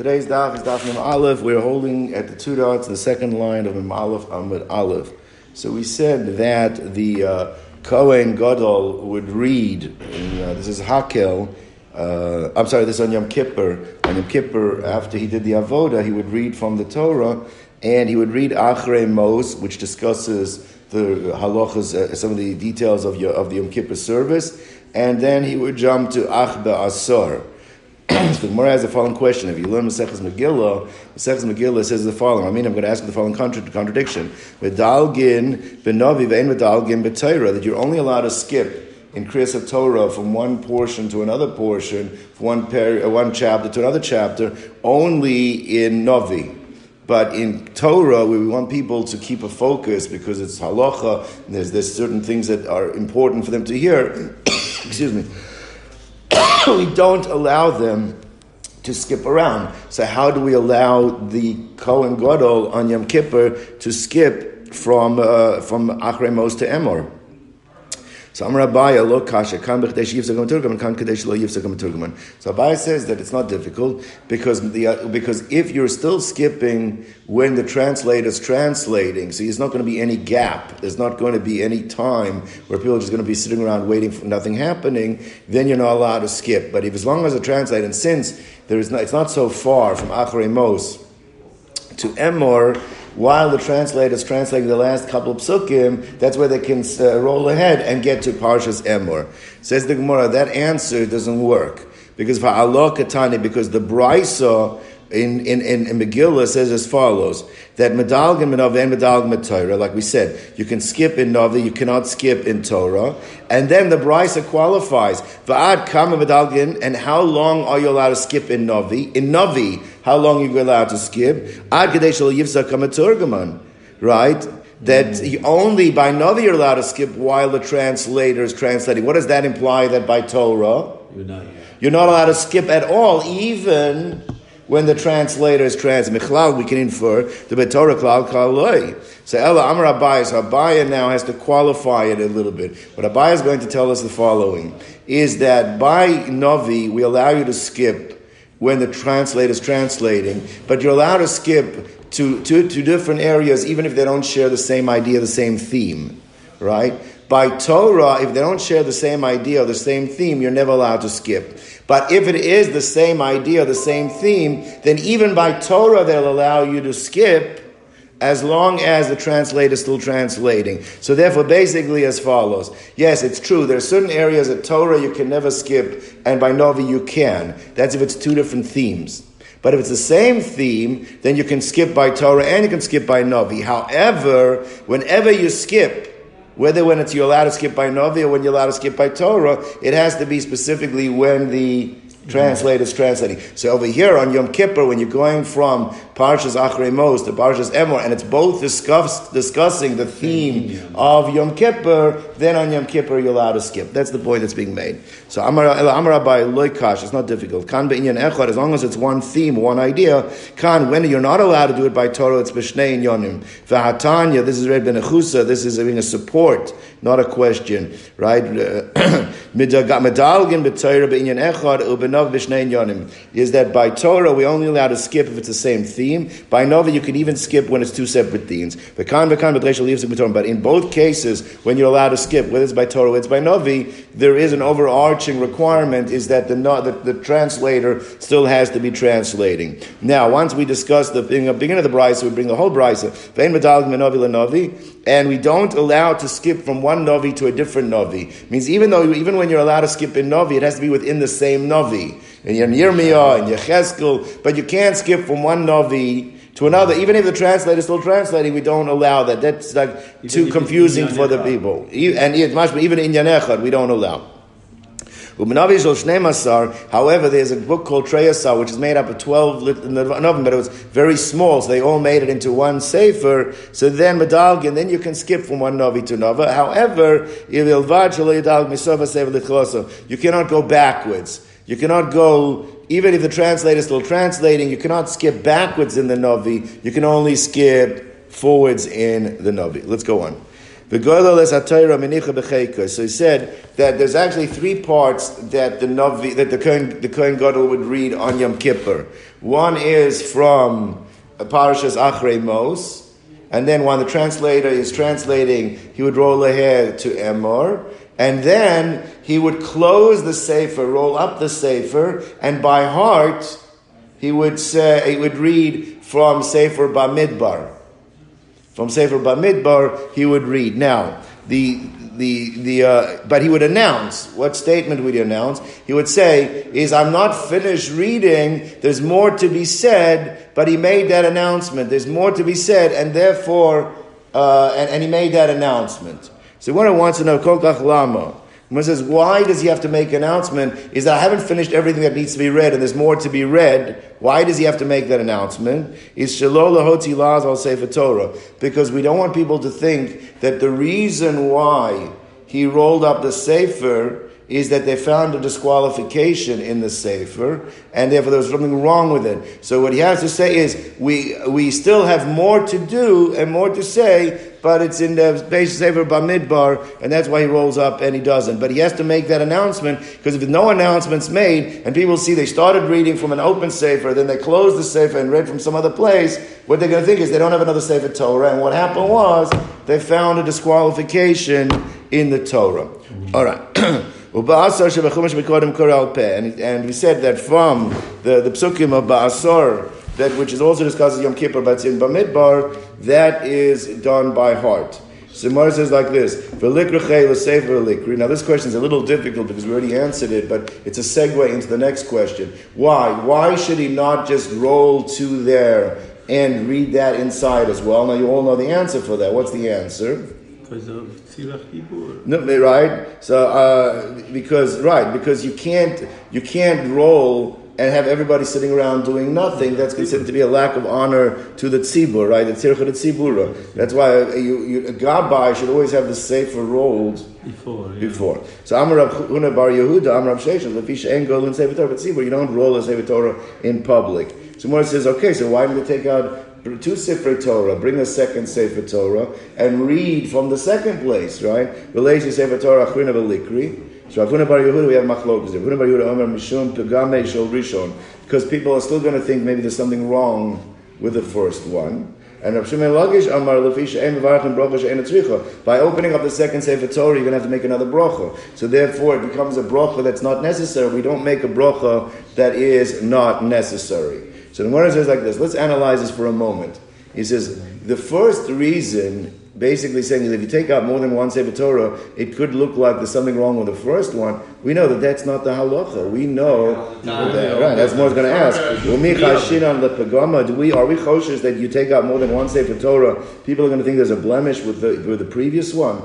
Today's daf is daf Mem Aleph. We're holding at the two dots in the second line of Mem Aleph Amud Aleph. So we said that the uh, Kohen Gadol would read, and, uh, this is Hakel, uh, I'm sorry, this is on Yom Kippur. On Yom Kippur, after he did the Avoda, he would read from the Torah, and he would read Achrei Mos, which discusses the halachas, uh, some of the details of, your, of the Yom Kippur service, and then he would jump to Ach Asar the Gemara has the following question. If you learn Maseches Megillah, Maseches Megillah says the following. I mean, I'm going to ask you the following contra- contradiction. Medalgin benovi ve'en medalgin b'Torah, that you're only allowed to skip in Kriyas Torah from one portion to another portion, from one, peri- uh, one chapter to another chapter, only in Novi. But in Torah, we want people to keep a focus because it's halacha, and there's, there's certain things that are important for them to hear. Excuse me we don't allow them to skip around. So how do we allow the Kohen Gadol on Yom Kippur to skip from uh, from Achrei Mos to Emor? So Amar Abaya lo kasha kan b'chdesh yivzagam turgaman kan kadesh lo. So Abaya says that it's not difficult because the uh, because if you're still skipping when the translator's translating, so there's not going to be any gap. There's not going to be any time where people are just going to be sitting around waiting for nothing happening. Then you're not allowed to skip. But if as long as the translator, and since there is not, it's not so far from Achrei Mos to Emor while the translators is translating the last couple of psukim, that's where they can uh, roll ahead and get to Parshas Emor. Says the Gemara, that answer doesn't work. Because for Katani, because the Brisa in, in, in, in Megillah says as follows that medalgin menov and medalgin Torah, like we said, you can skip in Navi, you cannot skip in Torah, and then the Brisa qualifies va'ad kama medalgin, and how long are you allowed to skip in Novi? In Navi, how long you're you allowed to skip? Ad kadesh yivsa kama turgaman, right? That hmm. you only by Navi you're allowed to skip while the translator is translating. What does that imply? That by Torah you're not, you're not allowed to skip at all, even when the translator is translating. michlal, we can infer the betorah klal kaloi. So Ella Amar Abaya, so Abaya now has to qualify it a little bit. What Abaya is going to tell us the following is that by Novi we allow you to skip when the translator is translating, but you're allowed to skip to, to, to different areas even if they don't share the same idea, the same theme, right? By Torah, if they don't share the same idea or the same theme, you're never allowed to skip. But if it is the same idea, the same theme, then even by Torah they'll allow you to skip as long as the translator is still translating. So therefore, basically as follows. Yes, it's true. There are certain areas of Torah you can never skip, and by Novi you can. That's if it's two different themes. But if it's the same theme, then you can skip by Torah and you can skip by Novi. However, whenever you skip, whether when it's you're allowed to skip by Novi or when you're allowed to skip by Torah, it has to be specifically when the translator is translating. So over here on Yom Kippur, when you're going from Parshas Achrei Mos to Parshas Emor, and it's both discuss, discussing the theme of Yom Kippur, then on Yom Kippur you're allowed to skip. That's the point that's being made. So Amar Abai Loikash, it's not difficult. Kan be'inyan echad, as long as it's one theme, one idea. Kan, when you're not allowed to do it by Torah, it's b'shnei in yonim. V'hatanya, this is read ben this is being a support, not a question, right? Echad. Is that by Torah we only allowed to skip if it's the same theme. By Nova you can even skip when it's two separate themes. But in both cases, when you're allowed to skip, whether it's by Torah or it's by Novi, there is an overarching requirement is that the, the, the translator still has to be translating. Now, once we discuss the beginning of the brisa, we bring the whole brisa. And we don't allow to skip from one novi to a different novi. Means even though even when you're allowed to skip in novi, it has to be within the same novi. In Yirmiyah, in Yecheskel, but you can't skip from one novi to another. Even if the translator is still translating, we don't allow that. That's like too confusing for the people. And it must be even in Yanechad, we don't allow. However, there's a book called Treyasar, which is made up of 12 novim, but it was very small, so they all made it into one sefer. So then Medalgin, then you can skip from one novi to another. However, you cannot go backwards. You cannot go, even if the translator is still translating, you cannot skip backwards in the novi. You can only skip forwards in the novi. Let's go on. So he said that there's actually three parts that the Navi, that the Kohen, the Kohen Gadol would read on Yom Kippur. One is from Parashas Achrei Mos, and then when the translator is translating, he would roll ahead to Emor, and then he would close the Sefer, roll up the Sefer, and by heart he would say, he would read from Sefer Bamidbar. From Sefer Bamidbar, he would read. Now, the the the uh, but he would announce what statement would he announce? He would say, "Is I'm not finished reading. There's more to be said." But he made that announcement. There's more to be said, and therefore, uh, and, and he made that announcement. So I want to know, Kokach Lama. When says, why does he have to make an announcement? Is that I haven't finished everything that needs to be read and there's more to be read. Why does he have to make that announcement? Is Shalol Hoti Laz al Sefer Torah. Because we don't want people to think that the reason why he rolled up the Sefer is that they found a disqualification in the Sefer, and therefore there was something wrong with it. So what he has to say is, we, we still have more to do and more to say, but it's in the Beis Sefer Bamidbar, and that's why he rolls up and he doesn't. But he has to make that announcement, because if no announcement's made, and people see they started reading from an open Sefer, then they closed the Sefer and read from some other place, what they're going to think is they don't have another Sefer Torah, and what happened was, they found a disqualification in the Torah. All right. And, and we said that from the, the psukim of Ba'asor, that which is also discussed in Yom Kippur, but it's in Bamidbar, that is done by heart. So Mar says like this: Now this question is a little difficult because we already answered it, but it's a segue into the next question. Why? Why should he not just roll to there and read that inside as well? Now you all know the answer for that. What's the answer? Because of Tzilach No, right? So uh, because right because you can't you can't roll and have everybody sitting around doing nothing. That's considered to be a lack of honor to the tzibur, right? The tzircha tzibura. That's why you, you, a gabbai should always have the sefer rolled before. Yeah. Before. So Amar Rav Huna Bar Yehuda, Amar Rav Sheshes, Lefisha Engel and Sefer Torah, but tzibur, you don't roll a sefer Torah in public. So Mora says, okay, so why did they take out two Sefer Torah, bring a second Sefer Torah, and read from the second place, right? Relation Sefer Torah, Achrina Velikri. So Avuna Bar Yehuda, we have machlokas. Avuna Bar Yehuda, Omer Mishum Pegame Shol Rishon, because people are still going to think maybe there's something wrong with the first one. And Rav Shimon Lakish Amar Lefish Ein Mevarachim Bracha She'en Tzricha. By opening up the second Sefer Torah, you're going to have to make another brocha. So therefore, it becomes a brocha that's not necessary. We don't make a brocha that is not necessary. So the Gemara says like this. Let's analyze this for a moment. He says the first reason, basically saying is if you take out more than one Sefer Torah, it could look like there's something wrong with the first one. We know that that's not the halacha. We know that, right. That's more going to ask. Do we are we choshes that you take out more than one Sefer Torah? People are going to think there's a blemish with the with the previous one.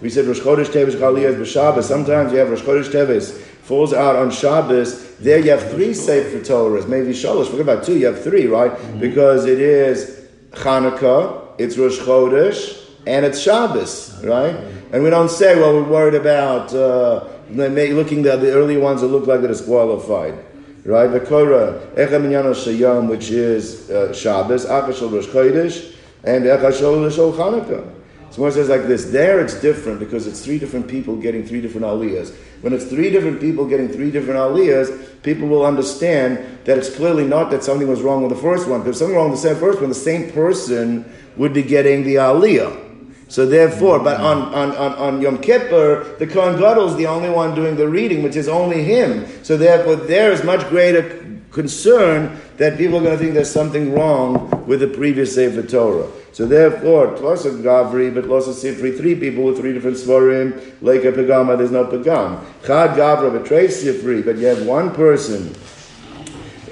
We said Rosh Chodesh Tevis Sometimes you have Rosh Chodesh Tevis falls out on Shabbos, there you have three Sefer Torahs, maybe Shalosh. Forget about two, you have three, right? Mm-hmm. Because it is Hanukkah, it's Rosh Chodesh, and it's Shabbos, right? And we don't say, well, we're worried about uh, looking at the early ones that look like they're disqualified. Right, the Korah, Echem Shayam, which is uh, Shabbos, Akashol Rosh Chodesh, and Echashol Shol Hanukkah. So one says like this, there it's different because it's three different people getting three different aliyahs. When it's three different people getting three different aliyahs, people will understand that it's clearly not that something was wrong with the first one. If something wrong with the first one, the same person would be getting the aliyah. So therefore, but on, on, on, on Yom Kippur, the Kohen Gadol is the only one doing the reading, which is only him. So therefore, there is much greater concern that people are going to think there's something wrong with the previous Sefer Torah. So therefore, plus a Gavri, but plus a Sifri, three people with three different Svarim, like a Pagama, there's no Pagam. Chad Gavra, but trace Sifri, but you have one person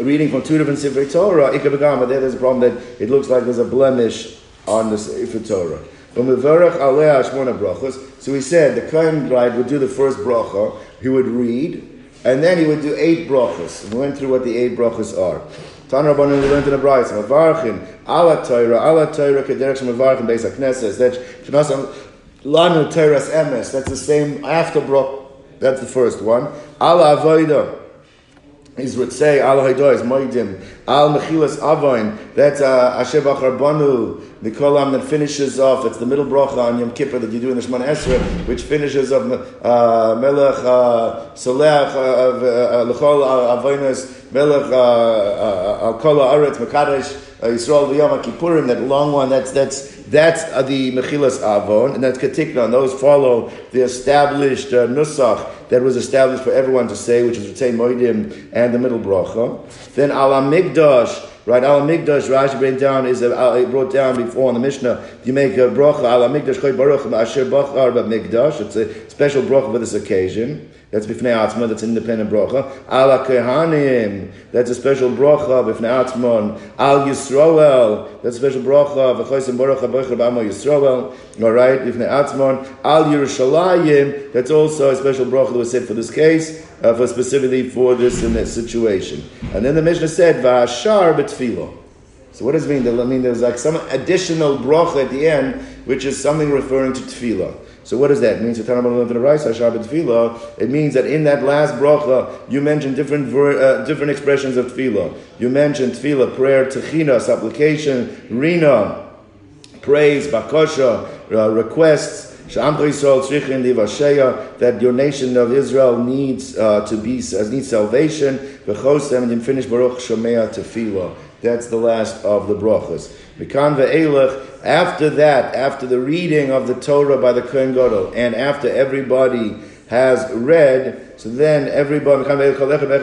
reading from two different Sifri Torah, Ika Pagama, there there's a problem that it looks like there's a blemish on the Sefer Torah. So we said the Kohen bride would do the first bracha, he would read, and then he would do eight brachas. We went through what the eight brachas are. Tan Rabbanim, we learned in the Brayis, Mavarchim, Ala Torah, Ala Torah, Kederech Mavarchim, Beis HaKnesses, that's Shnasam, um, Lanu Teras Emes, that's the same after brach, that's the first one. Ala is would say Al Haidois Moidim Al Mechilas Avoin. That's uh, Asher Bachar Banu the kolam that finishes off, it's the middle bracha on Yom Kippur that you do in the Shemoneh Esrei, which finishes off uh, Melech uh, Solech L'chol Avonis Melech Al Kol Haaretz Mekadesh Yisrael V'Yom Kippurim, that long one, that's, that's, that's uh, the Mechilas Avon, and that's Katikna, and those follow the established uh, Nusach that was established for everyone to say, which is Ritei Moedim and the middle bracha. Then Al Amigdash, Right, Al Rashi brought down is a, uh, brought down before in the Mishnah. You make a bracha Al Mikdash Choy Baruch Asher Bachar Mikdash. It's a special bracha for this occasion. That's bifnei atzma. That's independent bracha. Al kehanim. That's a special bracha bifnei atzmon. Al Yisroel. That's a special bracha v'choisim baruch b'amo Yisroel. All right, bifnei atzmon. Al Yerushalayim. That's also a special bracha that was said for this case, uh, for specifically for this in this situation. And then the Mishnah said v'ashar b'tfilo. So what does it mean? I mean, there's like some additional bracha at the end, which is something referring to tefillah. So what does that mean? So It means that in that last bracha, you mentioned different ver, uh, different expressions of tefillah. You mentioned tefillah, prayer, techina, supplication, rina, praise, bakosha, uh, requests. That your nation of Israel needs uh, to be uh, needs salvation. That's the last of the brachas. After that, after the reading of the Torah by the Kohen Gadol, and after everybody has read, so then everybody,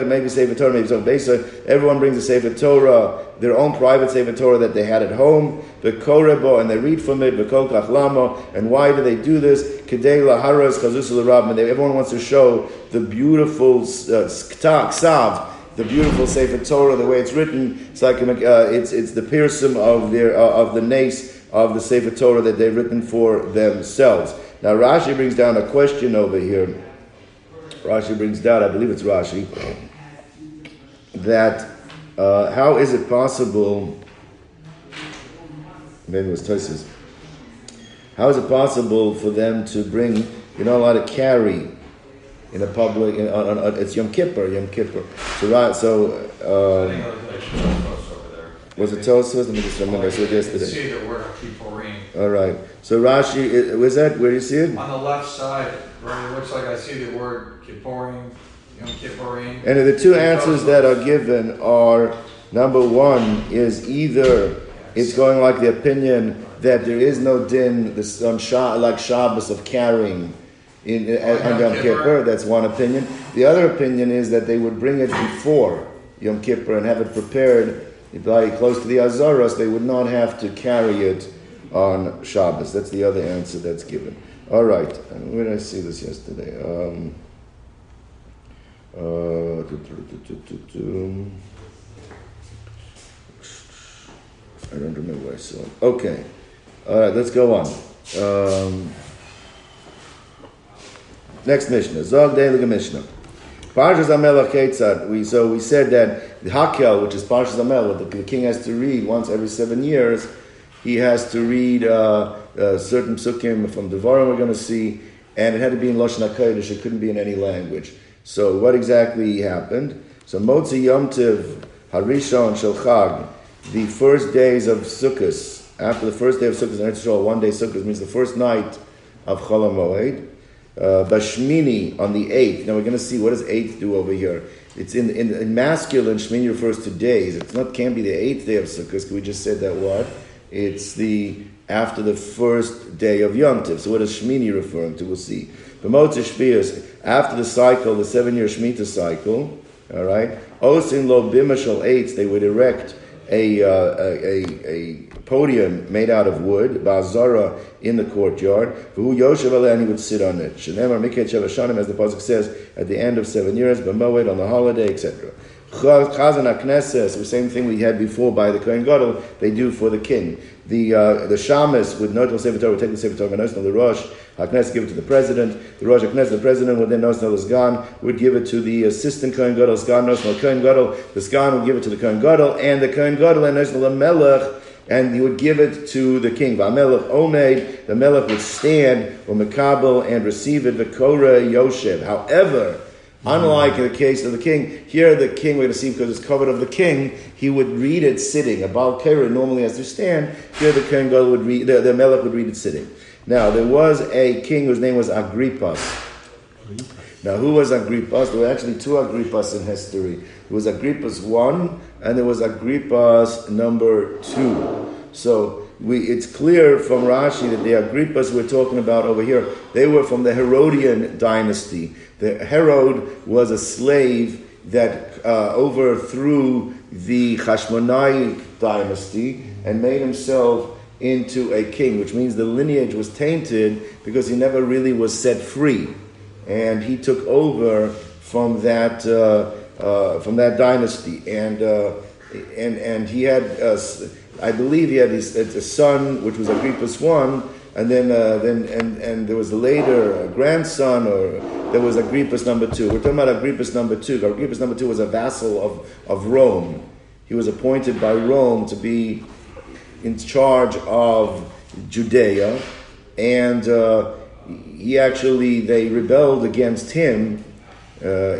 maybe Sefer Torah, maybe so Besa, everyone brings a Sefer Torah, their own private Sefer Torah that they had at home, the Korebo, and they read from it, the Kachlama, and why do they do this? Kedei Laharas Chazus Everyone wants to show the beautiful uh, ksav, the beautiful Sefer Torah, the way it's written, it's like uh, it's it's the piercing of uh, of the nace of the Sefer Torah that they've written for themselves. Now Rashi brings down a question over here. Rashi brings down, I believe it's Rashi, that uh, how is it possible? Maybe it was Tosis. How is it possible for them to bring? You're not allowed to carry in a public. In, on, on, it's Yom Kippur. Yom Kippur. So right. So um, was it Tosos? Let me just remember. I saw it yesterday. See the word Kippurim. All right. So Rashi, was that where do you see it? On the left side, where it looks like I see the word Kippurim. Yom Kippurim. And the two answers that are given are number one is either it's going like the opinion that there is no din this on Shah, like Shabbos of carrying in, on oh, Yom Kippur. That's one opinion. The other opinion is that they would bring it before Yom Kippur and have it prepared by close to the Azaros. They would not have to carry it on Shabbos. That's the other answer that's given. All right. Where did I see this yesterday? Um, uh, I don't remember where I saw it. Okay. All right, let's go on. Um, Next Mishnah. Zog Deilig Mishnah. Parshas Amelach Ketzad. We so we said that the Hakel, which is Parshas Amelach, the, the king has to read once every seven years. He has to read uh, uh, certain psukim from Devarim. We're going to see, and it had to be in Lashon Hakodesh. It couldn't be in any language. So what exactly happened? So Motzi Yom Tiv Harishon Shel Chag, the first days of Sukkot. After the first day of Sukkot, one day Sukkot means the first night of Chol Moed uh, Bashmini on the eighth. Now we're going to see what does eighth do over here. It's in, in, in masculine. Shmini refers to days. It's not can't be the eighth day of Sukkot. We just said that what? It's the after the first day of Yom Tiv. So what is Shmini referring to? We'll see. B'motzei after the cycle, the seven-year Shemitah cycle. All right. Osin lo bimashal eights. They would erect a, uh, a, a, podium made out of wood, bazara in the courtyard. Who Yoshev and he would sit on it. Shenemar Miket Shavashanim, as the pasuk says, at the end of seven years, b'moed on the holiday, etc. Chazan Knesses, the same thing we had before by the Kohen Gadol, they do for the king. The uh, the shamus would the Sefer Torah, would take the Sefer Torah, and the Rosh Haknes give it to the president. The Rosh Haknes, the president, would then Nosnel Sgan, would give it to the assistant Kohen Gadol, Sgan Nosnel Kohen Gadol. The Sgan would give it to the Kohen Gadol, and the Kohen Gadol and Nosnel Melech and he would give it to the king. V'amelech omed, the melech would stand, or mekabel, and receive it, v'kora yoshev. However, Unlike in the case of the king, here the king, we're going to see because it's covered of the king, he would read it sitting. A Baal Kera normally has to stand. Here the king would read, the, the Melech would read it sitting. Now, there was a king whose name was Agrippas. Now, who was Agrippas? There were actually two Agrippas in history. There was Agrippas 1 and there was Agrippas number 2. So, we, it's clear from Rashi that the Agrippas we're talking about over here, they were from the Herodian dynasty. The Herod was a slave that uh, overthrew the Hashmonaic dynasty and made himself into a king, which means the lineage was tainted because he never really was set free, and he took over from that uh, uh, from that dynasty, and uh, and and he had, I believe, he had his, a son, which was Agrippas one, and then then and and there was later a grandson, or there was Agrippas number two. We're talking about Agrippas number two. Agrippas number two was a vassal of of Rome. He was appointed by Rome to be in charge of Judea, and uh, he actually they rebelled against him uh,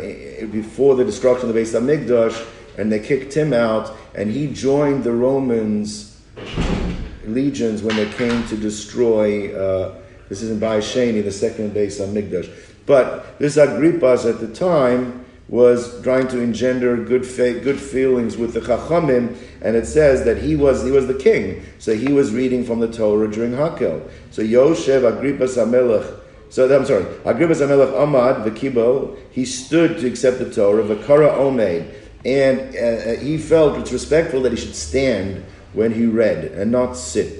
before the destruction of the Beis Hamikdash, and they kicked him out, and he joined the Romans legions when they came to destroy. Uh, this is in Baisheni, the second Beis Hamikdash. But this Agrippas at the time was trying to engender good good feelings with the Chachamim, and it says that he was he was the king, so he was reading from the Torah during Hakel. So Yoshev Agrippas Amelech. So I'm sorry, Agrippas Amelech Amad v'Kibel. He stood to accept the Torah. V'Kara Omeid, and uh, he felt it's respectful that he should stand when he read and not sit.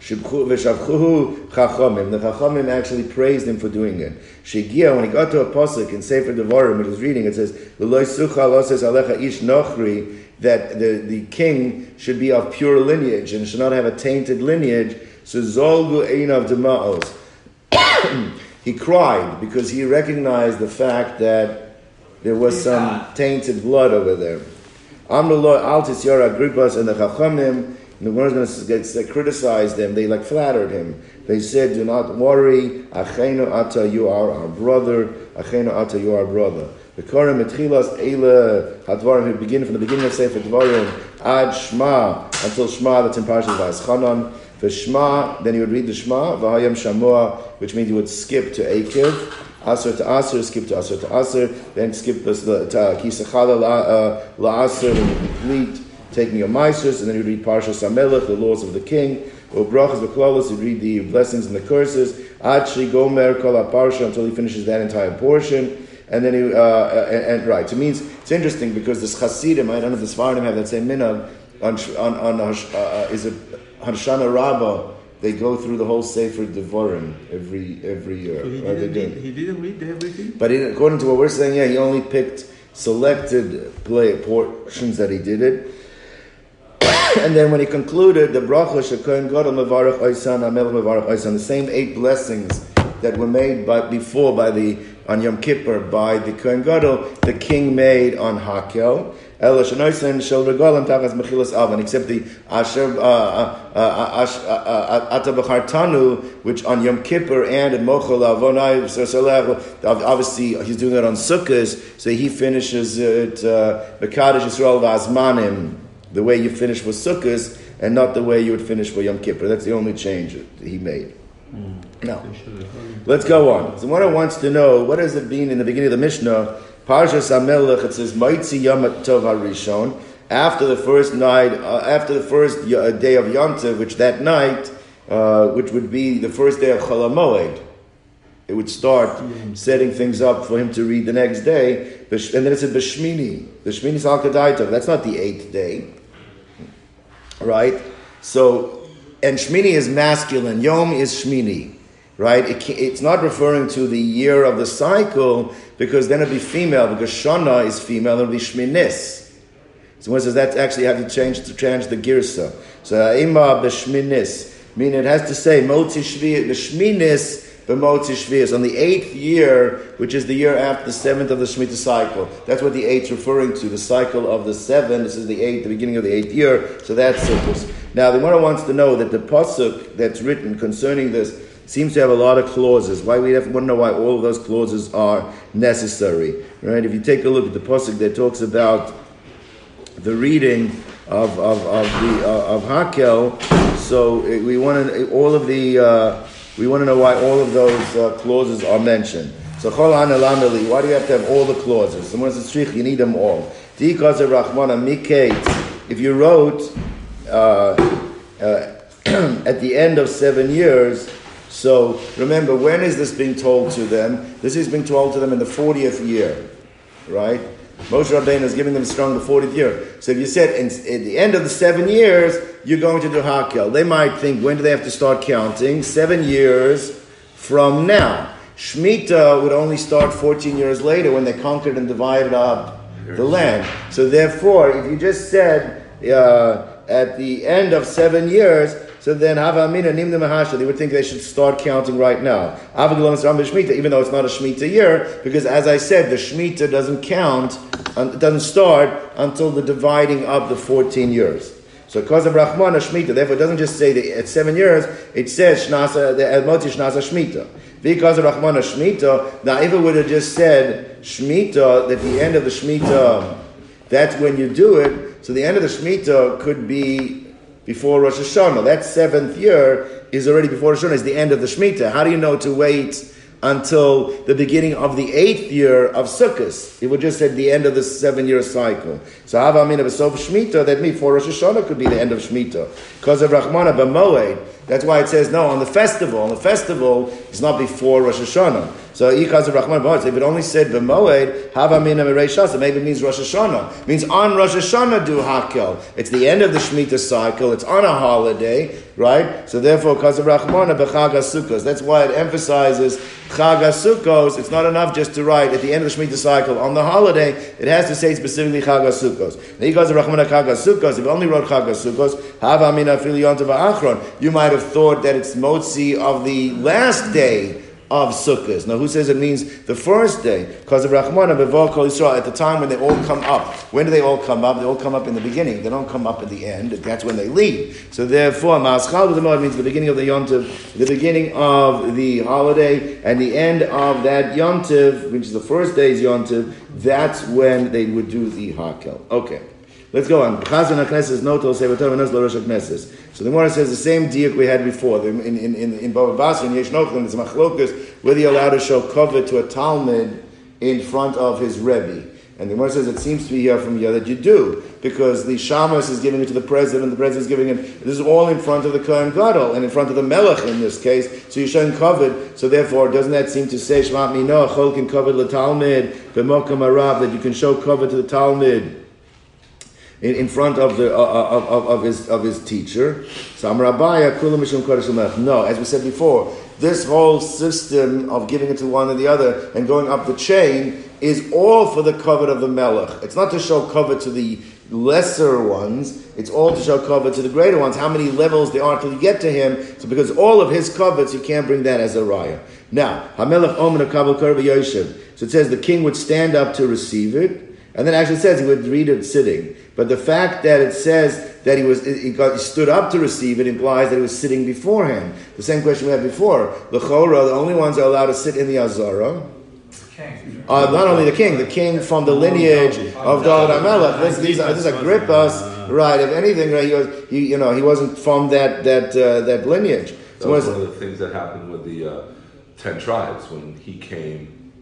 Chachamim. The chachamim actually praised him for doing it. Shegia, when he got to a pasuk in Sefer Devarim, he was reading, it says, "V'loy sucha loses alecha ish nochri," that the, the king should be of pure lineage and should not have a tainted lineage. So zolgu einav demaos. he cried because he recognized the fact that there was some tainted blood over there. Amrullah altis yara agrippas and the chachamim the one is going to criticize them. They like flattered him. They said, "Do not worry, Achenu Ata, you are our brother. Achenu Ata, you are our brother." The Korim Etchilas Eila Hadvarim. We begin from the beginning of Sefer Dvarim Ad Shma until Shma. That's in Parshas Vayischanan. For Shma, then he would read the Shma. V'Hayam Shamua, which means he would skip to Akiv. Asr to Asr, skip to Asr to Asr, then skip to Kisachala uh, uh, La Asr, and complete taking your mises, and then you read Parshas Samelech, the laws of the king, or Brachas Beklalos, you read the blessings and the curses, Achi Gomer Kol Parsha until he finishes that entire portion. And then he, uh, and, and, right, so it means, it's interesting because this Hasidim, I don't know if the Sfardim have that same minhag, on, on, on uh, uh, is it Hoshana Rabbah, they go through the whole Sefer Devarim every every year. So he, didn't read, he didn't read everything? But he, according to what we're saying, yeah, he only picked selected play portions that he did it. and then when he concluded, the bracha shekohen gadol mevarach oisan amel mevarach oisan, the same eight blessings that were made by, before by the on Yom Kippur by the Kohen Gadol, the king made on Hakel. Ela shenoisen shel regalim tachas mechilas avan, except the asher uh, uh, uh, uh ata uh, uh, b'chartanu, which on Yom Kippur and at Mochel avonai obviously he's doing it on Sukkot, so he finishes it Mekadosh Yisrael v'azmanim the way you finish for Sukkot and not the way you would finish for Yom Kippur. That's the only change that he made. Mm. Now, let's go on. So, one wants to know what does it mean in the beginning of the Mishnah? Parshas Amelech. It says Maitzi Yom Tov Harishon. After the first night, uh, after the first uh, day of Yom Tov, which that night, uh, which would be the first day of Cholamoed, it would start setting things up for him to read the next day. And then it said B'Shmini. The Shmini Salkadaitov. That's not the eighth day right? So, and Shmini is masculine, Yom is Shmini, right? It, it's not referring to the year of the cycle because then it'd be female, because Shana is female, and it'd be Shminis. So one says that actually have to change to change the girsa. So Ima b'shminis, meaning it has to say Moti Shvi b'shminis Shvius on the eighth year, which is the year after the seventh of the Shemitah cycle. That's what the eighth referring to, the cycle of the seven. This is the eighth, the beginning of the eighth year. So that's Sukkot. Now the one wants to know that the pasuk that's written concerning this seems to have a lot of clauses. Why we have, to know why all of those clauses are necessary, right? If you take a look at the pasuk that talks about the reading of of, of the uh, of Hakel, so we want to all of the uh, we want to know why all of those uh, clauses are mentioned. So why do you have to have all the clauses? When it's a you need them all. If you wrote uh, uh, at the end of seven years, so remember, when is this being told to them? This is being told to them in the 40th year, right? Moshe Rabbeinu is giving them strong the 40th year. So if you said in, at the end of the seven years, you're going to do Hakel, they might think, when do they have to start counting? Seven years from now. Shemitah would only start 14 years later when they conquered and divided up the land. So therefore, if you just said uh, at the end of seven years, so then Havamina Nimna Mahasha, they would think they should start counting right now. Even though it's not a Shemitah year, because as I said, the Shemitah doesn't count, it doesn't start until the dividing up the 14 years. So because of Rahman Shemitah, therefore it doesn't just say that at seven years, it says Shnasa, the Elmoti Shnasa Shemitah. Because of Rahman Shemitah, now if it would have just said Shemitah, at the end of the Shemitah, that's when you do it, so the end of the Shemitah could be before Rosh Hashanah. That seventh year is already before Rosh Hashanah, is the end of the Shemitah. How do you know to wait until the beginning of the eighth year of Sukkot? It would just say the end of the seven year cycle. So Hava Amina B'Sof Shemitah, that means for Rosh Hashanah could be the end of Shemitah. Because of Rahmana B'Moed, that's why it says no on the festival. On the festival, it's not before Rosh Hashanah. So of if it only said b'moed, hava mina maybe it means Rosh Hashanah. It means on Rosh Hashanah do hakel. It's the end of the Shemitah cycle. It's on a holiday, right? So therefore, because of Rahman b'chag Sukkos. That's why it emphasizes chag Sukkos. It's not enough just to write at the end of the Shemitah cycle on the holiday. It has to say specifically chag Sukkos. Ikaz of Rahman chag Sukkos. If it only wrote chag Sukkos, You might have thought that it's motzi of the last day of Sukkot. Now, who says it means the first day? Because of Rahman and Yisrael, at the time when they all come up. When do they all come up? They all come up in the beginning. They don't come up at the end. That's when they leave. So therefore, Ma'aschal means the beginning of the Yontiv, the beginning of the holiday, and the end of that Yontiv, which is the first day's Yontiv, that's when they would do the Hakel. Okay. Let's go on. Chazan HaKnesses notel sevator HaKnesses. So the Gemara says the same diak we had before. In, in, in, in Bava Basra, in Yesh Nochlim, there's machlokas, whether you're allowed to show cover to a Talmud in front of his Rebbe. And the Gemara says it seems to be here from here that you do, because the Shamas is giving it to the president, and the president is giving it. This is all in front of the Kohen Gadol, and in front of the Melech in this case. So you're showing covered. So therefore, doesn't that seem to say Shmat Mino Cholkin covered the Talmud, B'Mokam Arab, that you can show cover to the Talmud? In, in front of the uh, uh of, of, his of his teacher. No, as we said before, this whole system of giving it to one and the other and going up the chain is all for the covet of the melech. It's not to show covet to the lesser ones. It's all to show covet to the greater ones. How many levels there are till you get to him. So because all of his covets, you can't bring that as a raya. Now, Hamelech Omen Kabel Yoshev. So it says the king would stand up to receive it. And then actually says he would read it sitting. But the fact that it says that he was he, got, he stood up to receive it implies that he was sitting before him. The same question we had before. The Chora, the only ones are allowed to sit in the Azara. Uh, not only the king, the king from the lineage of David Amelech. This, these this Agrippas, right? If anything, right, he was, he, you know, he wasn't from that that uh, that lineage. So that was one of the things that happened with the uh, ten tribes when he came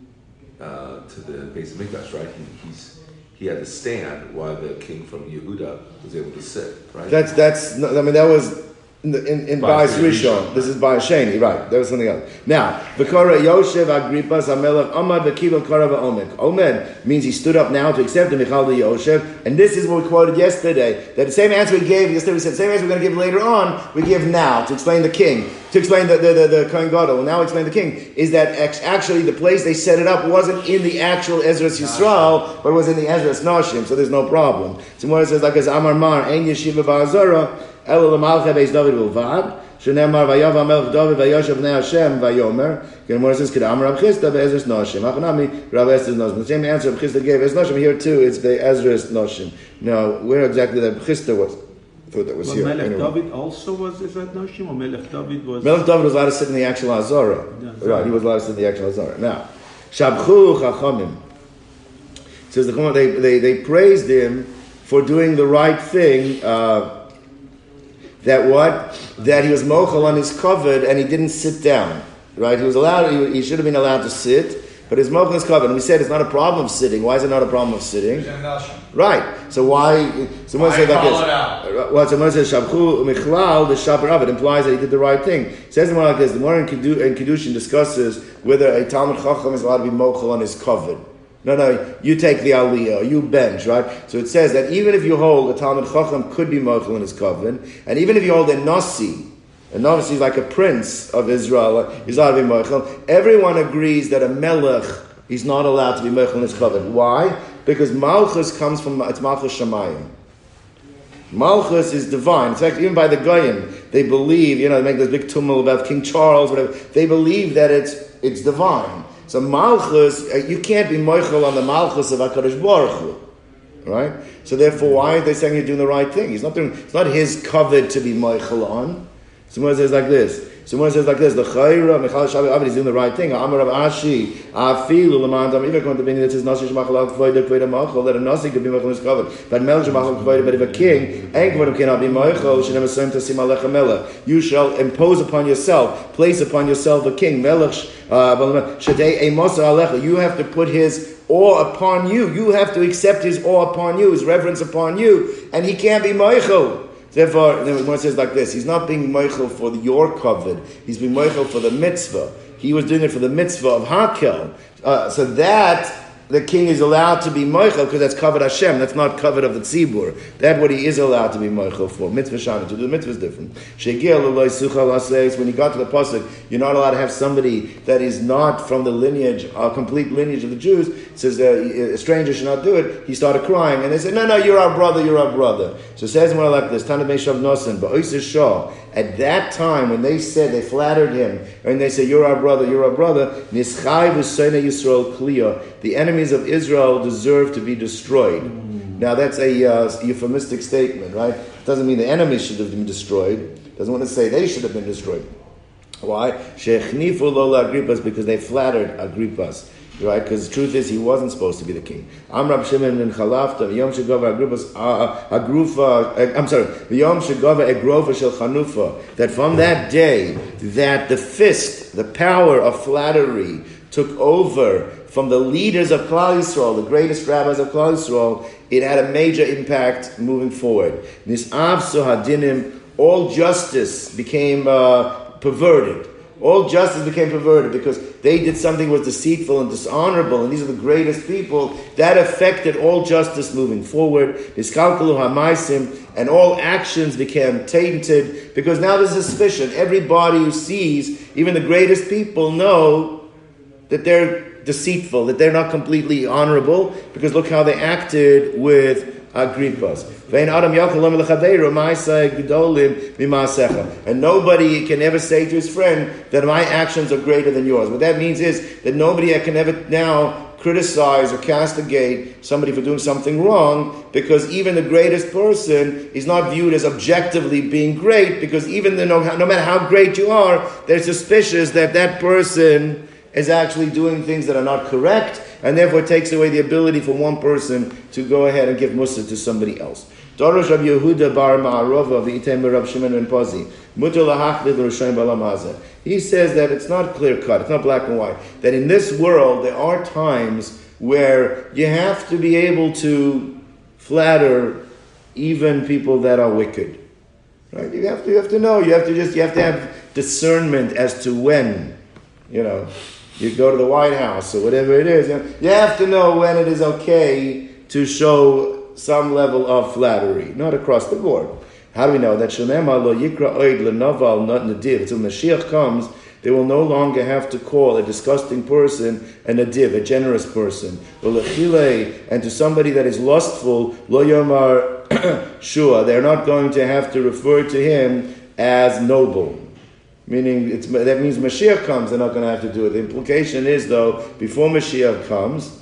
uh, to the base of Mikdash, right? He, he's he had to stand while the king from Yehuda was able to sit, right? That's, that's, I mean, that was in, in, in Bais Rishon. This is Bais Sheni, right. There was something else. Now, V'kora Yoshev Agrippas HaMelech Amad Kora V'omek. Omed means he stood up now to accept the Michal Yoshev. And this is what we quoted yesterday. That the same answer we gave yesterday, we said, same answer we're going to give later on, we give now to explain the king. To explain the, the, the, the Kohen Gadol. Well, now explain the king. Is that actually the place they set it up wasn't in the actual Ezra's Yisrael, but was in the Ezra's Nashim, so there's no problem. So it says, like as Amar Mar, Ein Yeshiva Ba'azara, אלא למלכי בייס דוד בלבד, שנאמר ויבא המלך דוד ויושב בני השם ויאמר, כי the says, כדאמר רב חיסדא בעזרס נושים, אך נמי רב עזרס נושים. The same answer Rab Chisda gave, Ezras Noshim, here too, it's the Ezra's Noshim. Now, where exactly that Chisda was? I thought that was Well, here. Melech Anyway. David also was is that notion, or Melech David was. Melech David was allowed to sit in the actual Azara. Yeah. Right, he was allowed to sit in the actual Azara. Now, Shabchu Chachamim. It says the Chachamim, they, they, they praised him for doing the right thing. Uh, that what? That he was mochel on his covered and he didn't sit down. Right? He was allowed, he, he should have been allowed to sit, but his mochel his covered. And we said it's not a problem of sitting. Why is it not a problem of sitting? There's an notion. Right. So why? Someone said like this. out? Uh, well, someone says shabchu michlal the shaper of it implies that he did the right thing. It says more like this. The more in, Kedu, kedushin discusses whether a talmud chacham is allowed to be mochel on his covered. No, no, you take the aliyah, you bench, right? So it says that even if you hold a talmud chacham could be mochel in his covered, and even if you hold a nasi, a nasi is like a prince of Israel, he's allowed to be mochel. Everyone agrees that a melech He's not allowed to be mochel in his covered. Why? Because malchus comes from it's malchus shamayim. Malchus is divine. In fact, even by the Goyim, they believe, you know, they make this big tumult about King Charles, whatever. They believe that it's it's divine. So Malchus, uh, you can't be moichel on the Malchus of HaKadosh Baruch Hu. Right? So therefore, why are they saying you're doing the right thing? He's not doing, it's not his covered to be moichel on. Someone says like this. Someone says like this, the chayra, Michal Shabbat Abed is doing the right thing. Amar Rav Ashi, afilu l'man tam, even according to being that says nasi shmachal al kvoida kvoida machal, that a nasi could be machal is covered. But melech shmachal kvoida, but if a king, and kvoida cannot be machal, shenem asayim tasim alecha melech. You shall impose upon yourself, place upon yourself a king. Melech, uh, shadei emosa alecha. You have to put his awe upon you. You have to accept his awe upon you, his reverence upon you, and he can't be machal. Therefore, the one says like this: He's not being moichel for your covered; he's being moichel for the mitzvah. He was doing it for the mitzvah of hakel. Uh, so that the king is allowed to be moichel because that's covered Hashem. That's not covered of the tzibur. That what he is allowed to be moichel for. Mitzvah shana to do the mitzvah is different. When you got to the pasuk, you're not allowed to have somebody that is not from the lineage, a complete lineage of the Jews. Says uh, a stranger should not do it. He started crying, and they said, "No, no, you're our brother. You're our brother." So it says more like this: Tanah Meshav Nosen, Ba'osis Shah. At that time, when they said they flattered him, and they said, "You're our brother. You're our brother,". The enemies of Israel deserve to be destroyed. Now that's a uh, euphemistic statement, right? It doesn't mean the enemies should have been destroyed. It doesn't want to say they should have been destroyed. Why? Shechnifu lo Agrippas because they flattered Agrippas. Right? Because the truth is, he wasn't supposed to be the king. Amrab Shimon and Chalafta, Yom Shagova Agrippas, uh, uh, Agrufa, uh, I'm sorry, Yom Shagova Agrofa Shel Chanufa, that from that day, that the fist, the power of flattery, took over from the leaders of Klal Yisrael, the greatest rabbis of Klal Yisrael, it had a major impact moving forward. Nis'av Hadinim, all justice became uh, perverted. All justice became perverted because they did something was deceitful and dishonorable, and these are the greatest people. That affected all justice moving forward. And all actions became tainted because now there's suspicion. Everybody who sees, even the greatest people, know that they're deceitful, that they're not completely honorable, because look how they acted with Agrippas. And nobody can ever say to his friend that my actions are greater than yours. What that means is that nobody can ever now criticize or castigate somebody for doing something wrong because even the greatest person is not viewed as objectively being great because even the, no, no matter how great you are, they're suspicious that that person is actually doing things that are not correct, and therefore takes away the ability for one person to go ahead and give musa to somebody else. Dorosh Rabbi Yehuda bar Ma'arova v'item Shimon ben. He says that it's not clear cut, it's not black and white. That in this world there are times where you have to be able to flatter even people that are wicked. Right? You have to you have to know. You have to just you have to have discernment as to when, you know, you go to the White House or whatever it is. You, have to know when it is okay to show some level of flattery, not across the board. How do we know that lo yikra oid lenaval not nadiv? Until Mashiach comes, they will no longer have to call a disgusting person a nadiv, a generous person. And to somebody that is lustful, lo yomar shua, they're not going to have to refer to him as noble. Meaning, that means Mashiach comes, they're not going to have to do it. The implication is, though, before Mashiach comes,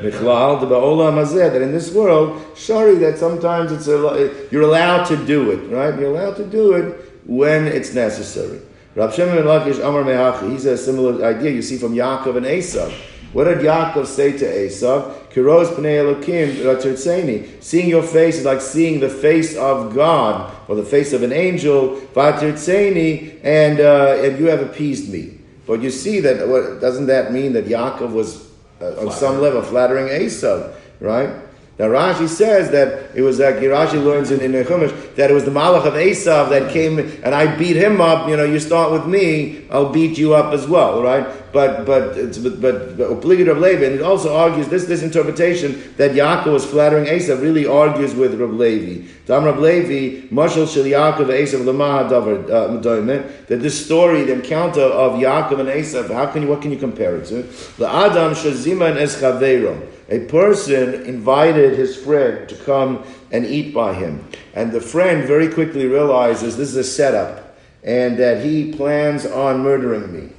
that in this world, shari, that sometimes it's a, you're allowed to do it, right? You're allowed to do it when it's necessary. Rav Shimon Lakish Amar Mehachi, he's a similar idea you see from Yaakov and Esav. What did Yaakov say to Esav? Kiros pnei Elokim. Seeing your face is like seeing the face of God or the face of an angel. Vatirtzeni, and uh, and you have appeased me. But you see that what, doesn't that mean that Yaakov was uh, on some level flattering Esav, right? Now Rashi says that it was like Rashi learns in, in the Chumash that it was the Malach of Esav that came and I beat him up. You know, you start with me, I'll beat you up as well, right? But but it's, but but, but obligate of Levi, and it also argues this this interpretation that Yaakov was flattering Esav really argues with Rav Levi. Dam Rav Levi, Mashal Shel Yaakov Esav Lamaha uh, that this story, the encounter of Yaakov and Esav, how can you what can you compare it to? The Adam Shazima and Eschavero a person invited his friend to come and eat by him. And the friend very quickly realizes this is a setup and that he plans on murdering me.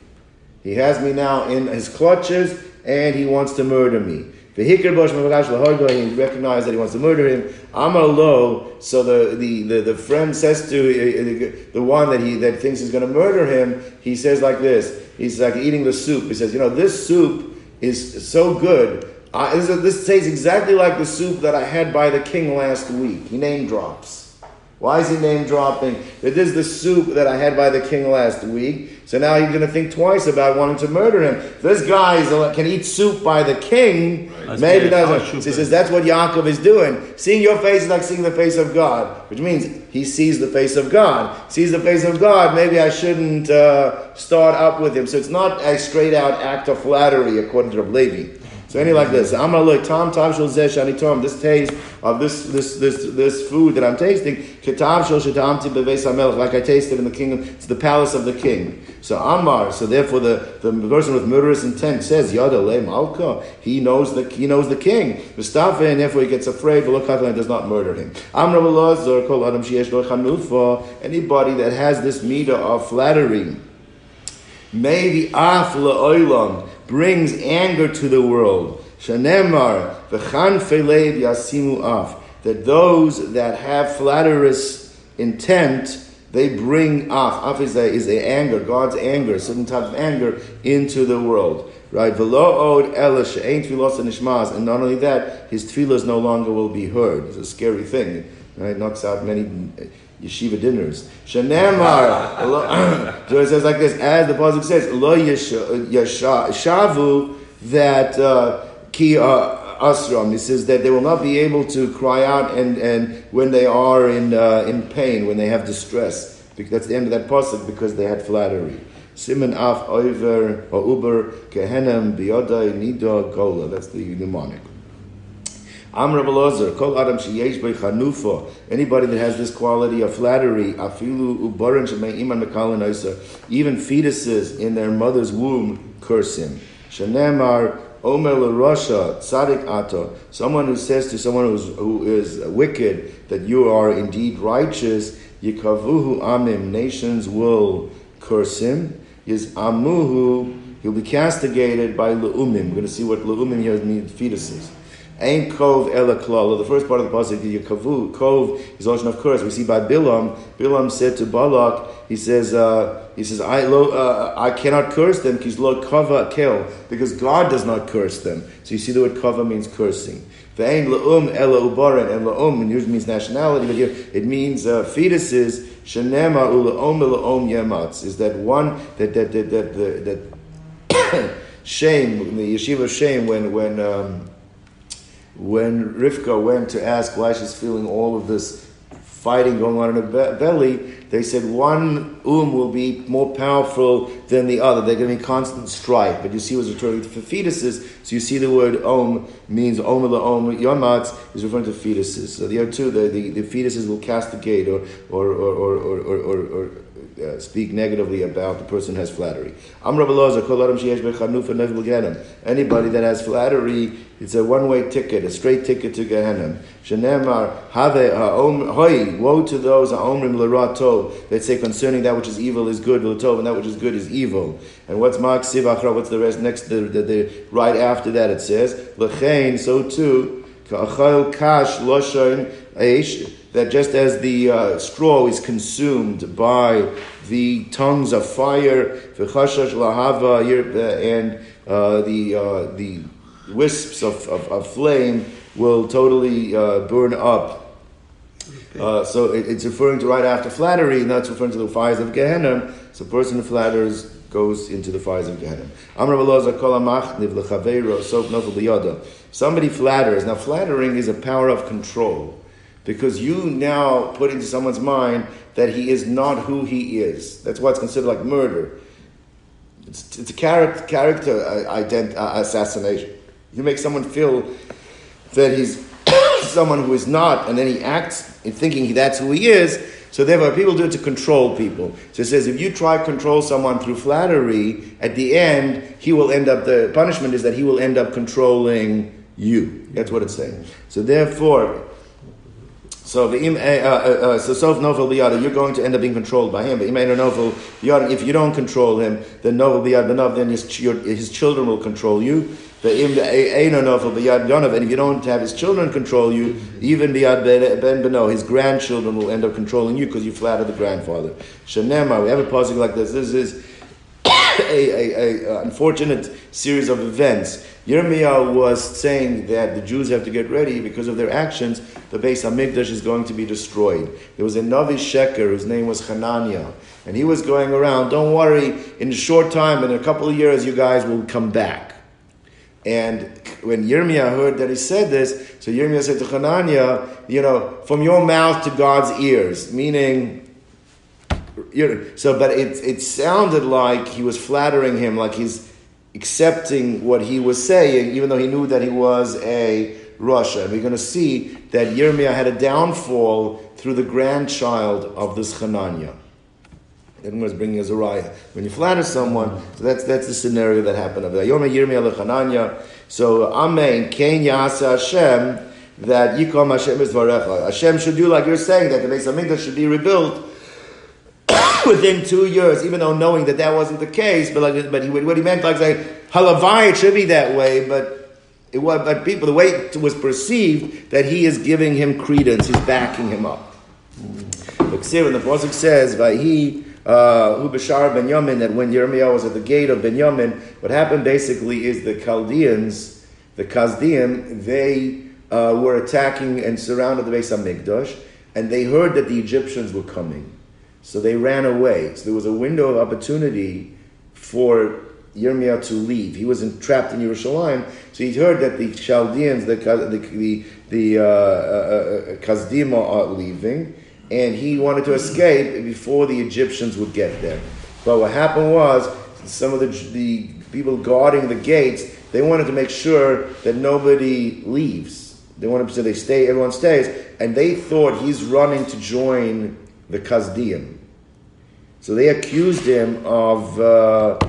He has me now in his clutches and he wants to murder me. He recognizes that he wants to murder him. Amar lo. So the, the, the, the, friend says to uh, the one that he that thinks he's going to murder him. He says like this. He's like eating the soup. He says, you know, this soup is so good uh, this, this tastes exactly like the soup that I had by the king last week. He name drops. Why is he name dropping? This is the soup that I had by the king last week. So now he's going to think twice about wanting to murder him. If this guy is, can eat soup by the king. Right. Maybe that's what, he says that's what Yaakov is doing. Seeing your face is like seeing the face of God, which means he sees the face of God. Sees the face of God. Maybe I shouldn't uh, start up with him. So it's not a straight out act of flattery, according to Levi. So any like this, I'm gonna look Tom Tom Shul Shani Tom. This taste of this this this this food that I'm tasting, Kitab Shul Shatamti Beves like I tasted in the kingdom. It's the palace of the king. So Amar. So therefore, the, the person with murderous intent says Yada Le Malka. He knows the he knows the king. Mustafa, and therefore he gets afraid. But look, does not murder him. Amar Kol Adam Shiesh Anybody that has this meter of flattery, the af le'olam brings anger to the world. Shanemar v'chan felev yasimu af. That those that have flatterous intent, they bring af. Af is a, is anger, God's anger, a certain type of anger into the world. Right? V'lo od elish ain't tfilos nishmas. And not only that, his tefillas no longer will be heard. It's a scary thing. Right? Knocks out many yeshiva dinners. Shanemar, so it says like this, as the pasuk says, lo yashavu that uh, ki uh, asram. He says that they will not be able to cry out and, and when they are in uh, in pain, when they have distress. That's the end of that pasuk because they had flattery. Simon af over or uber kehenem biyodai nida gola. That's the mnemonic. Amr Kol Adam Sheyesh Chanufa. Anybody that has this quality of flattery, Afilu Ubaran Iman Even fetuses in their mother's womb curse him. Shanemar Omer Rasha Tzadik Ato. Someone who says to someone who's, who is wicked that you are indeed righteous. Yikavuhu Amim. Nations will curse him. Is Amuhu. He'll be castigated by Leumim. We're going to see what Leumim here means fetuses. Ain kov ela klala. The first part of the pasuk, the kavu kov is ocean of curse. We see by Bilam. Bilam said to Balak, he says, uh, he says, I lo, uh, I cannot curse them because lo kava because God does not curse them. So you see the word kava means cursing. Ve'ain laum ela ubaran and laum usually means nationality, but here it means uh, fetuses. Shenema ulaom laom yematz is that one that that that that that, that shame the yeshiva shame when when. Um, when Rivka went to ask why she's feeling all of this fighting going on in her be- belly, they said one um will be more powerful than the other. They're going to be constant strife. But you see, what's referring to fetuses. So you see, the word om means om la om yomatz is referring to fetuses. So the other two, the, the, the fetuses will castigate or or or or or, or, or uh, speak negatively about the person who has flattery. Anybody that has flattery, it's a one-way ticket, a straight ticket to Gehenna. Woe to those l'ratov that say concerning that which is evil is good, and that which is good is evil. And what's Mark Sivachra? What's the rest next? The, the, the, right after that it says. So too. That just as the uh, straw is consumed by the tongues of fire, lahava, and uh, the uh, the wisps of, of, of, flame will totally uh, burn up. Uh, so it, it's referring to right after flattery, and that's referring to the fires of Gehenna. So a person who flatters goes into the fires of Gehenna. Somebody flatters. Now, flattering is a power of control because you now put into someone's mind that he is not who he is. That's why it's considered like murder. It's, it's a character, character uh, ident- uh, assassination. You make someone feel that he's someone who is not, and then he acts in thinking that's who he is. So therefore, people do it to control people. So it says if you try to control someone through flattery, at the end he will end up. The punishment is that he will end up controlling you. That's what it's saying. So therefore, so the uh, uh, uh, so sof novel biyada, you're going to end up being controlled by him. But novel biyada, if you don't control him, then novel biyad benov, then his, his children will control you. The im novel biyad yonov, and if you don't have his children control you, even biyad ben beno, his grandchildren will end up controlling you because you flatter the grandfather. Shanema, we have a passage like this. This is a, a, a, unfortunate series of events. Yirmiyahu was saying that the Jews have to get ready because of their actions. The Beis Hamikdash is going to be destroyed. There was a Navi Sheker whose name was Hananiah, and he was going around. Don't worry, in a short time, in a couple of years, you guys will come back. And when Yirmiyah heard that he said this, so Yirmiyah said to Hananiah, you know, from your mouth to God's ears, meaning so, but it, it sounded like he was flattering him, like he's accepting what he was saying, even though he knew that he was a rasha. And we're going to see that Yirmiyah had a downfall through the grandchild of this Hananiah. That was bringing Azariah. When you flatter someone, so that's that's the scenario that happened of that. Yirmiyah Hananiah. So Amen, Ken Yasa Hashem, that Yikom Hashem is Varecha. Hashem should do like you're saying, that the Beis Hamikdash should be rebuilt within two years, even though knowing that that wasn't the case, but like, but he, what he meant, like say, halavai, it should be that way, but it was, but people, the way it was perceived that he is giving him credence, he's backing him up. But in the pasuk says, "Vahi who b'shar Benyamin," that when Yirmiyahu was at the gate of Ben Yamin, what happened basically is the Chaldeans, the Kasdim, they uh, were attacking and surrounded the base of Hamikdash, and they heard that the Egyptians were coming. So they ran away. So there was a window of opportunity for Yirmiyah to leave. He was trapped in Yerushalayim, so he heard that the Chaldeans, the the the, the uh, uh, uh are leaving, and he wanted to escape before the Egyptians would get there. But what happened was some of the the people guarding the gates they wanted to make sure that nobody leaves. They wanted to say they stay, everyone stays, and they thought he's running to join the Kasdim. So they accused him of, uh,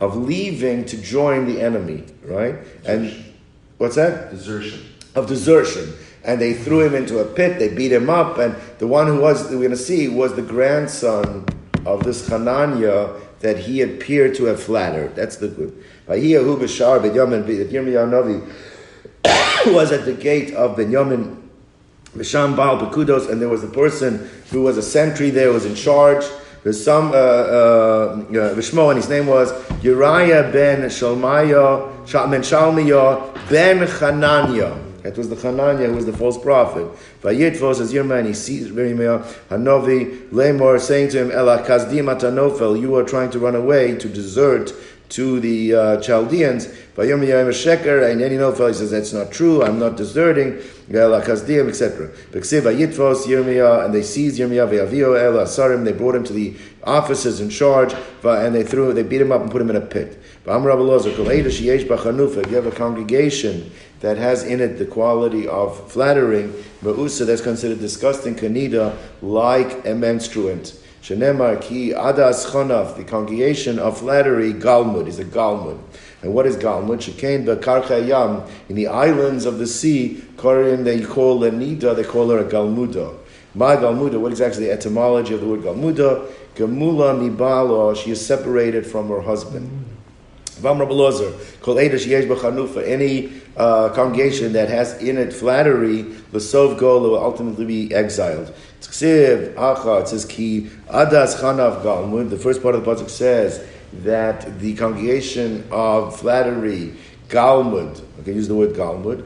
of leaving to join the enemy, right? And what's that? Desertion. Of desertion. And they threw him into a pit, they beat him up, and the one who was, we're going to see, was the grandson of this Hananiah that he appeared to have flattered. That's the good. Was at the gate of Benjamin Misham Baal Bekudos, and there was a person who was a sentry there, was in charge, there's some uh, uh, Vishmo, and his name was Uriah ben Shalmaya, ben Shalmiya ben Hananiah. That was the Hananiah who was the false prophet. Vayitvos as Yirma, and he sees Yirmiyah Hanovi Lemor saying to him, Ela Kasdim Atanofel, you are trying to run away to desert to the uh, Chaldeans. He says, that's not true, I'm not deserting, etc. And they seized Yirmiyah, they brought him to the officers in charge, and they threw, they beat him up and put him in a pit. If you have a congregation that has in it the quality of flattering, that's considered disgusting, Kanida, like a menstruant. Shenemar ki adas chonaf, the congregation of flattery, galmud, is a galmud. And what is galmud? Shekain bekarcha yam, in the islands of the sea, Korean they call a nida, they call her a galmuda. My galmuda, what is actually the etymology of the word galmuda? Gamula mibalo, she is separated from her husband. Any uh, congregation that has in it flattery, the Sov Gol will ultimately be exiled. It says Ki Adas Chanav the first part of the Pasuk says that the congregation of flattery, Galmud, I can use the word Galmud,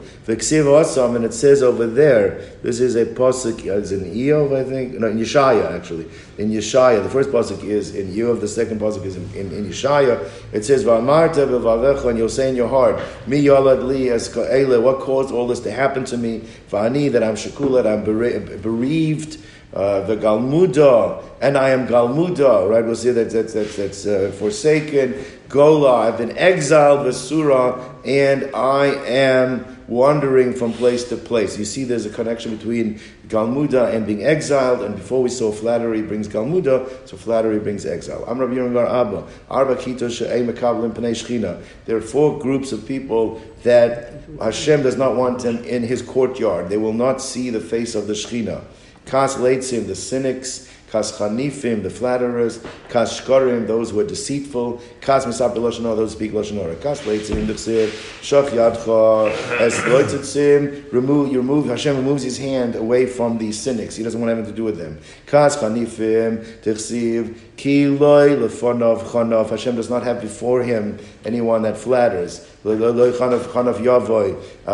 and it says over there, this is a Pasuk, uh, it's in Iyov, I think, no, in Yeshaya actually, in Yeshaya, the first Pasuk is in Iyov, the second Pasuk is in, in, in Yeshaya, it says, and you'll say in your heart, Mi li what caused all this to happen to me? V'ani, that I'm shakulat, I'm bere- bereaved, uh, the Galmuda, and I am Galmuda, right? We'll see that that's, that's, that's uh, forsaken. Gola, I've been exiled, Vesura, and I am wandering from place to place. You see there's a connection between Galmuda and being exiled, and before we saw flattery brings Galmuda, so flattery brings exile. I'm Rabbi Yerim Abba, Arba Kito She'ei Mekablim Pnei Shechina. There are four groups of people that Hashem does not want them in his courtyard. They will not see the face of the Shechina. Kas Leitzim, the cynics, Kas Chanifim, the flatterers, Kas Shkorim, those who are deceitful, Kas Misapir those who speak Lashon Hara, Kas Leitzim, Tzir, Shach Yadcha, as Loitzitzim, remove, you remove, Hashem removes his hand away from the cynics. He doesn't want anything to do with them. Kas Chanifim, Tichsiv, Ki Loi, Lefonov, Chonov, Hashem does not have before him anyone that flatters. Uh,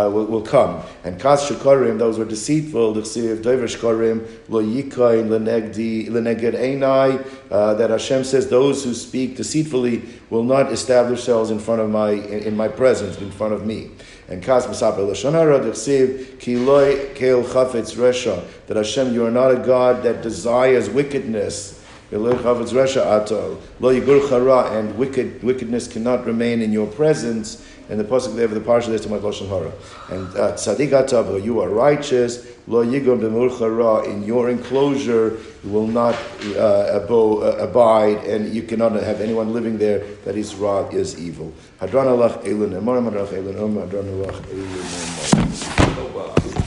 will, come. And Kas Shekarim, those who are deceitful, L'chsiv Dover Shekarim, Lo Yikain, Leneged Einai, uh, that Hashem says those who speak deceitfully will not establish themselves in front of my, in, my presence, in front of me. And Kas Masapel Lashonara, D'chsiv, Ki Keil Chafetz Resha, that Hashem, you are not a God that desires wickedness. And wicked wickedness cannot remain in your presence. And the pasuk there, the parsha there is to my lashon hara. And uh, tzaddik atav, you are righteous. Lo yigom b'mulchara in your enclosure you will not uh, abo, uh, abide, and you cannot have anyone living there that his ra is evil. Hadran alach elun hadran elun um, hadran alach elun uh,